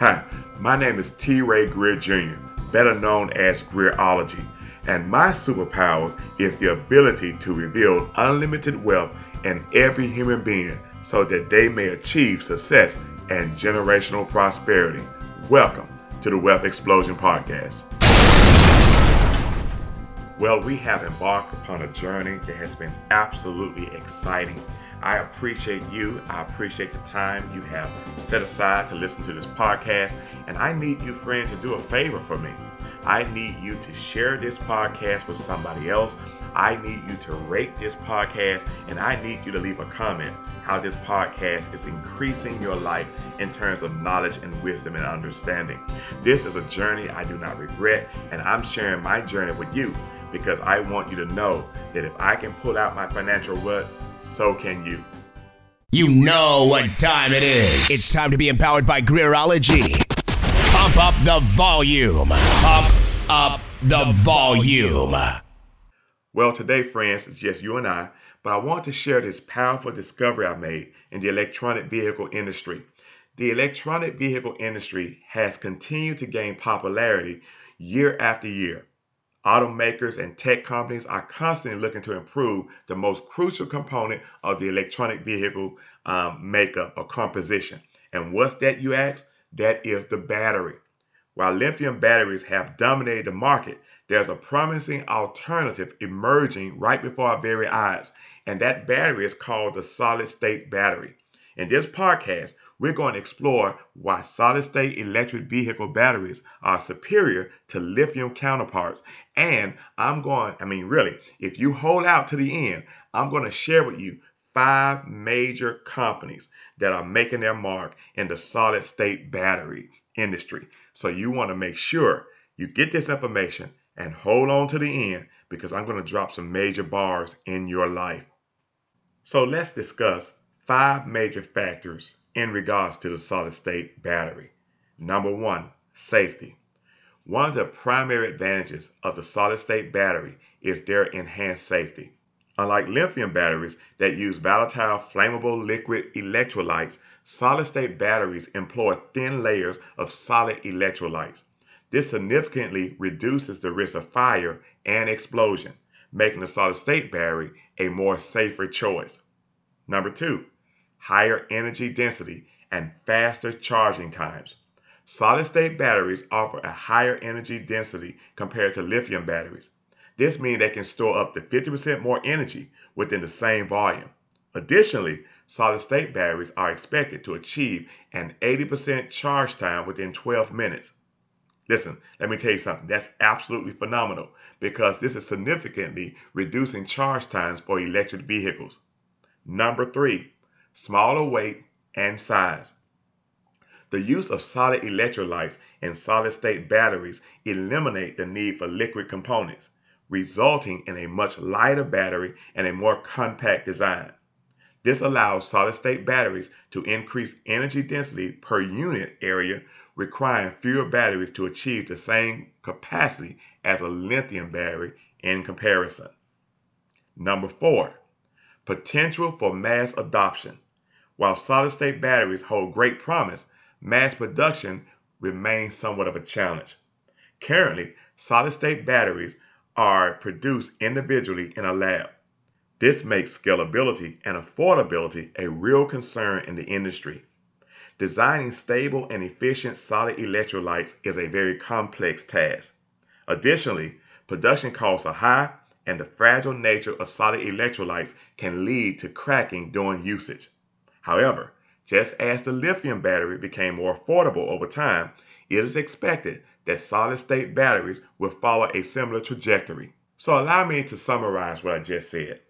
Hi, my name is T. Ray Greer Jr., better known as Greerology, and my superpower is the ability to reveal unlimited wealth in every human being so that they may achieve success and generational prosperity. Welcome to the Wealth Explosion Podcast. Well, we have embarked upon a journey that has been absolutely exciting I appreciate you. I appreciate the time you have set aside to listen to this podcast. And I need you, friend, to do a favor for me. I need you to share this podcast with somebody else. I need you to rate this podcast and I need you to leave a comment how this podcast is increasing your life in terms of knowledge and wisdom and understanding. This is a journey I do not regret, and I'm sharing my journey with you because I want you to know that if I can pull out my financial rut, so can you. You know what time it is. It's time to be empowered by Greerology. Pump up the volume. Pump up the volume. Well, today, friends, it's just you and I, but I want to share this powerful discovery I made in the electronic vehicle industry. The electronic vehicle industry has continued to gain popularity year after year. Automakers and tech companies are constantly looking to improve the most crucial component of the electronic vehicle um, makeup or composition. And what's that, you ask? That is the battery. While lithium batteries have dominated the market, there's a promising alternative emerging right before our very eyes, and that battery is called the solid state battery. In this podcast, we're going to explore why solid state electric vehicle batteries are superior to lithium counterparts. And I'm going, I mean, really, if you hold out to the end, I'm going to share with you five major companies that are making their mark in the solid state battery industry. So you want to make sure you get this information and hold on to the end because I'm going to drop some major bars in your life. So let's discuss five major factors in regards to the solid state battery. Number one, safety. One of the primary advantages of the solid state battery is their enhanced safety. Unlike lithium batteries that use volatile flammable liquid electrolytes, solid state batteries employ thin layers of solid electrolytes. This significantly reduces the risk of fire and explosion, making the solid state battery a more safer choice. Number two, higher energy density, and faster charging times. Solid state batteries offer a higher energy density compared to lithium batteries. This means they can store up to 50% more energy within the same volume. Additionally, solid state batteries are expected to achieve an 80% charge time within 12 minutes. Listen, let me tell you something. That's absolutely phenomenal because this is significantly reducing charge times for electric vehicles. Number three, smaller weight, and size. The use of solid electrolytes and solid state batteries eliminate the need for liquid components, resulting in a much lighter battery and a more compact design. This allows solid state batteries to increase energy density per unit area, requiring fewer batteries to achieve the same capacity as a lithium battery in comparison. Number four, potential for mass adoption. While solid state batteries hold great promise, mass production remains somewhat of a challenge. Currently, solid state batteries are produced individually in a lab. This makes scalability and affordability a real concern in the industry. Designing stable and efficient solid electrolytes is a very complex task. Additionally, production costs are high, and the fragile nature of solid electrolytes can lead to cracking during usage. However, just as the lithium battery became more affordable over time, it is expected that solid state batteries will follow a similar trajectory. So, allow me to summarize what I just said.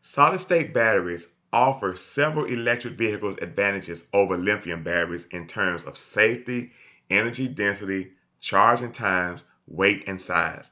Solid state batteries offer several electric vehicles advantages over lithium batteries in terms of safety, energy density, charging times, weight, and size.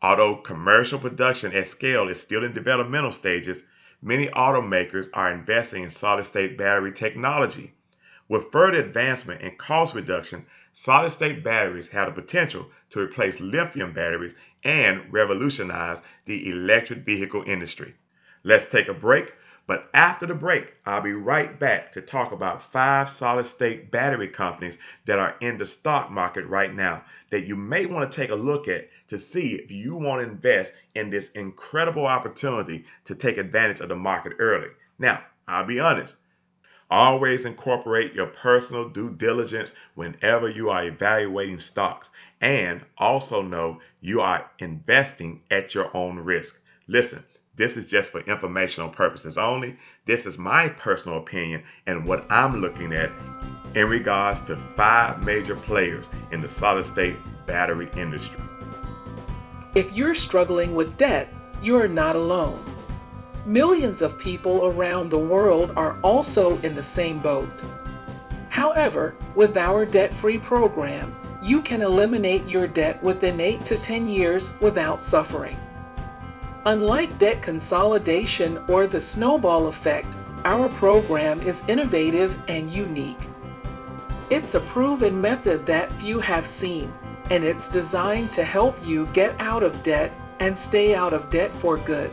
Although commercial production at scale is still in developmental stages, many automakers are investing in solid state battery technology. With further advancement and cost reduction, solid state batteries have the potential to replace lithium batteries and revolutionize the electric vehicle industry. Let's take a break. But after the break, I'll be right back to talk about five solid state battery companies that are in the stock market right now that you may want to take a look at to see if you want to invest in this incredible opportunity to take advantage of the market early. Now, I'll be honest. Always incorporate your personal due diligence whenever you are evaluating stocks. And also know you are investing at your own risk. Listen, this is just for informational purposes only. This is my personal opinion and what I'm looking at in regards to five major players in the solid state battery industry. If you're struggling with debt, you're not alone. Millions of people around the world are also in the same boat. However, with our debt free program, you can eliminate your debt within 8 to 10 years without suffering. Unlike debt consolidation or the snowball effect, our program is innovative and unique. It's a proven method that few have seen, and it's designed to help you get out of debt and stay out of debt for good.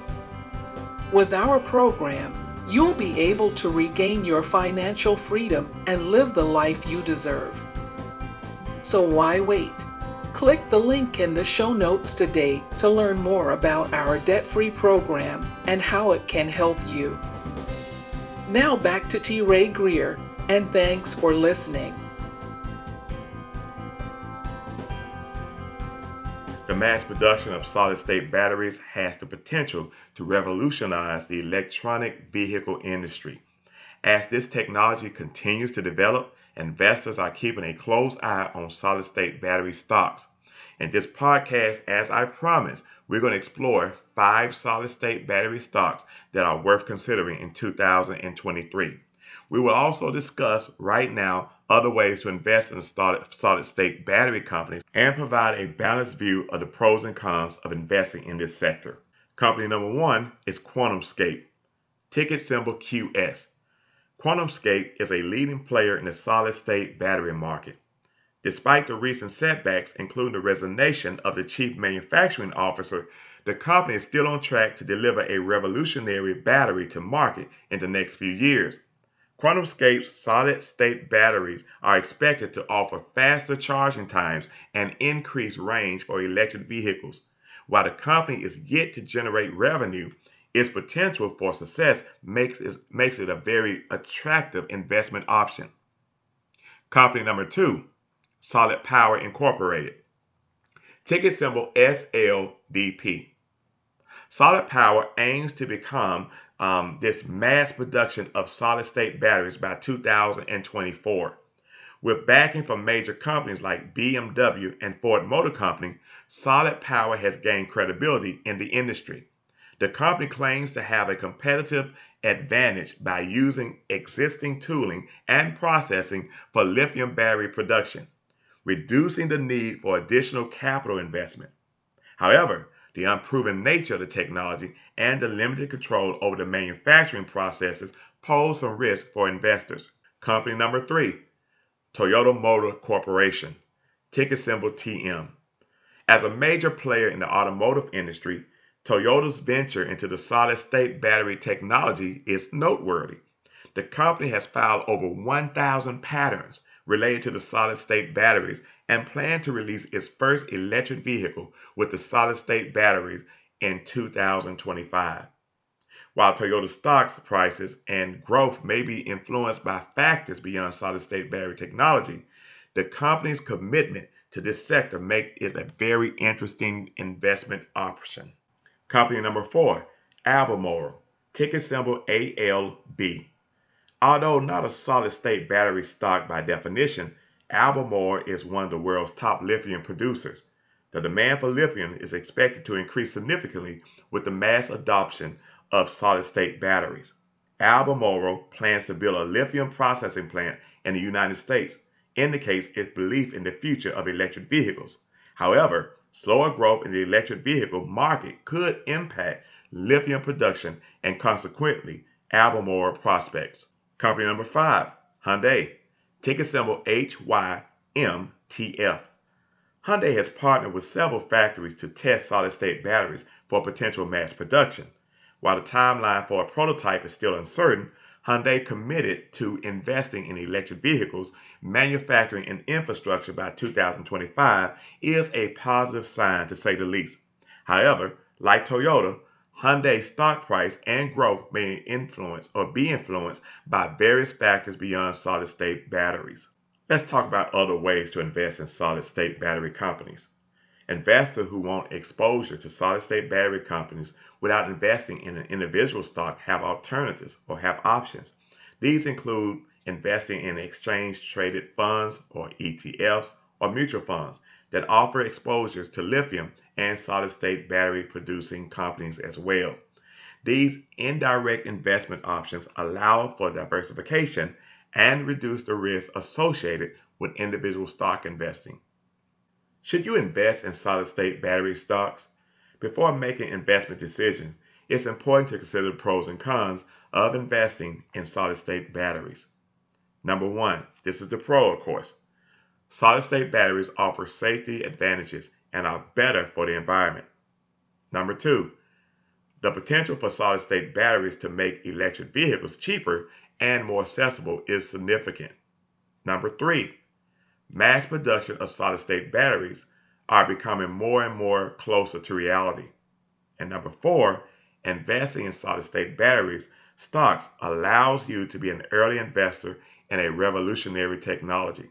With our program, you'll be able to regain your financial freedom and live the life you deserve. So why wait? Click the link in the show notes today to learn more about our debt free program and how it can help you. Now back to T. Ray Greer, and thanks for listening. The mass production of solid state batteries has the potential to revolutionize the electronic vehicle industry. As this technology continues to develop, investors are keeping a close eye on solid state battery stocks. In this podcast, as I promised, we're going to explore five solid state battery stocks that are worth considering in 2023. We will also discuss right now other ways to invest in solid state battery companies and provide a balanced view of the pros and cons of investing in this sector. Company number one is QuantumScape, ticket symbol QS. QuantumScape is a leading player in the solid state battery market. Despite the recent setbacks, including the resignation of the chief manufacturing officer, the company is still on track to deliver a revolutionary battery to market in the next few years. QuantumScape's solid state batteries are expected to offer faster charging times and increased range for electric vehicles. While the company is yet to generate revenue, its potential for success makes it, makes it a very attractive investment option. Company number two, Solid Power Incorporated. Ticket symbol SLDP. Solid Power aims to become um, this mass production of solid state batteries by 2024. With backing from major companies like BMW and Ford Motor Company, Solid Power has gained credibility in the industry. The company claims to have a competitive advantage by using existing tooling and processing for lithium battery production, reducing the need for additional capital investment. However, the unproven nature of the technology and the limited control over the manufacturing processes pose some risk for investors. Company number three, Toyota Motor Corporation, ticker symbol TM. As a major player in the automotive industry, Toyota's venture into the solid state battery technology is noteworthy. The company has filed over 1,000 patents related to the solid state batteries and plan to release its first electric vehicle with the solid state batteries in 2025. While Toyota stocks prices and growth may be influenced by factors beyond solid state battery technology, the company's commitment to this sector makes it a very interesting investment option. Company number four, Albemarle, ticker symbol ALB. Although not a solid state battery stock by definition, Albemarle is one of the world's top lithium producers. The demand for lithium is expected to increase significantly with the mass adoption of solid state batteries. Albemarle plans to build a lithium processing plant in the United States, indicates its belief in the future of electric vehicles. However, Slower growth in the electric vehicle market could impact lithium production and consequently Albemarle prospects. Company number five, Hyundai, ticker symbol HYMTF. Hyundai has partnered with several factories to test solid state batteries for potential mass production. While the timeline for a prototype is still uncertain, Hyundai committed to investing in electric vehicles, manufacturing, and infrastructure by 2025 is a positive sign to say the least. However, like Toyota, Hyundai's stock price and growth may influence or be influenced by various factors beyond solid state batteries. Let's talk about other ways to invest in solid state battery companies. Investors who want exposure to solid state battery companies without investing in an individual stock have alternatives or have options. These include investing in exchange traded funds or ETFs or mutual funds that offer exposures to lithium and solid state battery producing companies as well. These indirect investment options allow for diversification and reduce the risk associated with individual stock investing. Should you invest in solid state battery stocks? Before making investment decisions, it's important to consider the pros and cons of investing in solid state batteries. Number one, this is the pro, of course. Solid state batteries offer safety advantages and are better for the environment. Number two, the potential for solid state batteries to make electric vehicles cheaper and more accessible is significant. Number three, mass production of solid state batteries are becoming more and more closer to reality. And number four, investing in solid state batteries stocks allows you to be an early investor in a revolutionary technology.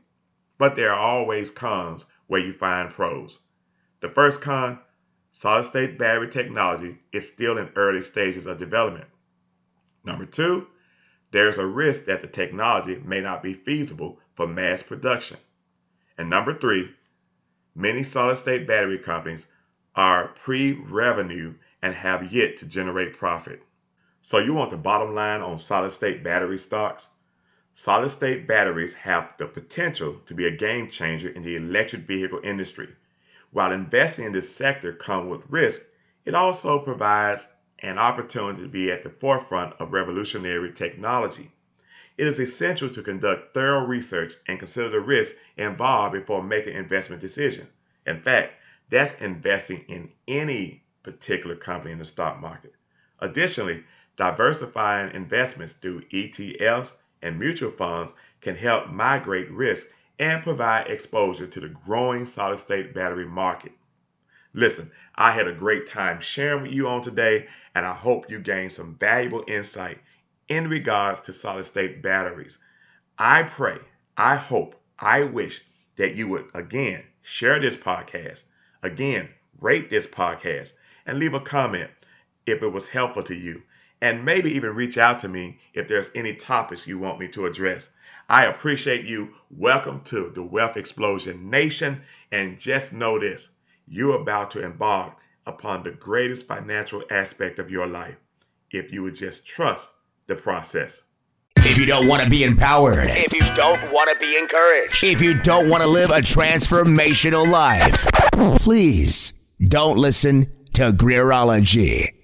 But there are always cons where you find pros. The first con solid state battery technology is still in early stages of development. Number two, there's a risk that the technology may not be feasible for mass production. And number three, many solid state battery companies are pre revenue and have yet to generate profit. So, you want the bottom line on solid state battery stocks? Solid state batteries have the potential to be a game changer in the electric vehicle industry. While investing in this sector comes with risk, it also provides an opportunity to be at the forefront of revolutionary technology. It is essential to conduct thorough research and consider the risks involved before making an investment decisions. In fact, that's investing in any particular company in the stock market. Additionally, diversifying investments through ETFs and mutual funds can help migrate risk and provide exposure to the growing solid state battery market. Listen, I had a great time sharing with you on today, and I hope you gained some valuable insight in regards to solid state batteries. I pray, I hope, I wish that you would again share this podcast, again, rate this podcast, and leave a comment if it was helpful to you, and maybe even reach out to me if there's any topics you want me to address. I appreciate you. Welcome to the Wealth Explosion Nation. And just know this you're about to embark upon the greatest financial aspect of your life if you would just trust the process. If you don't want to be empowered, if you don't want to be encouraged, if you don't want to live a transformational life, please don't listen to Greerology.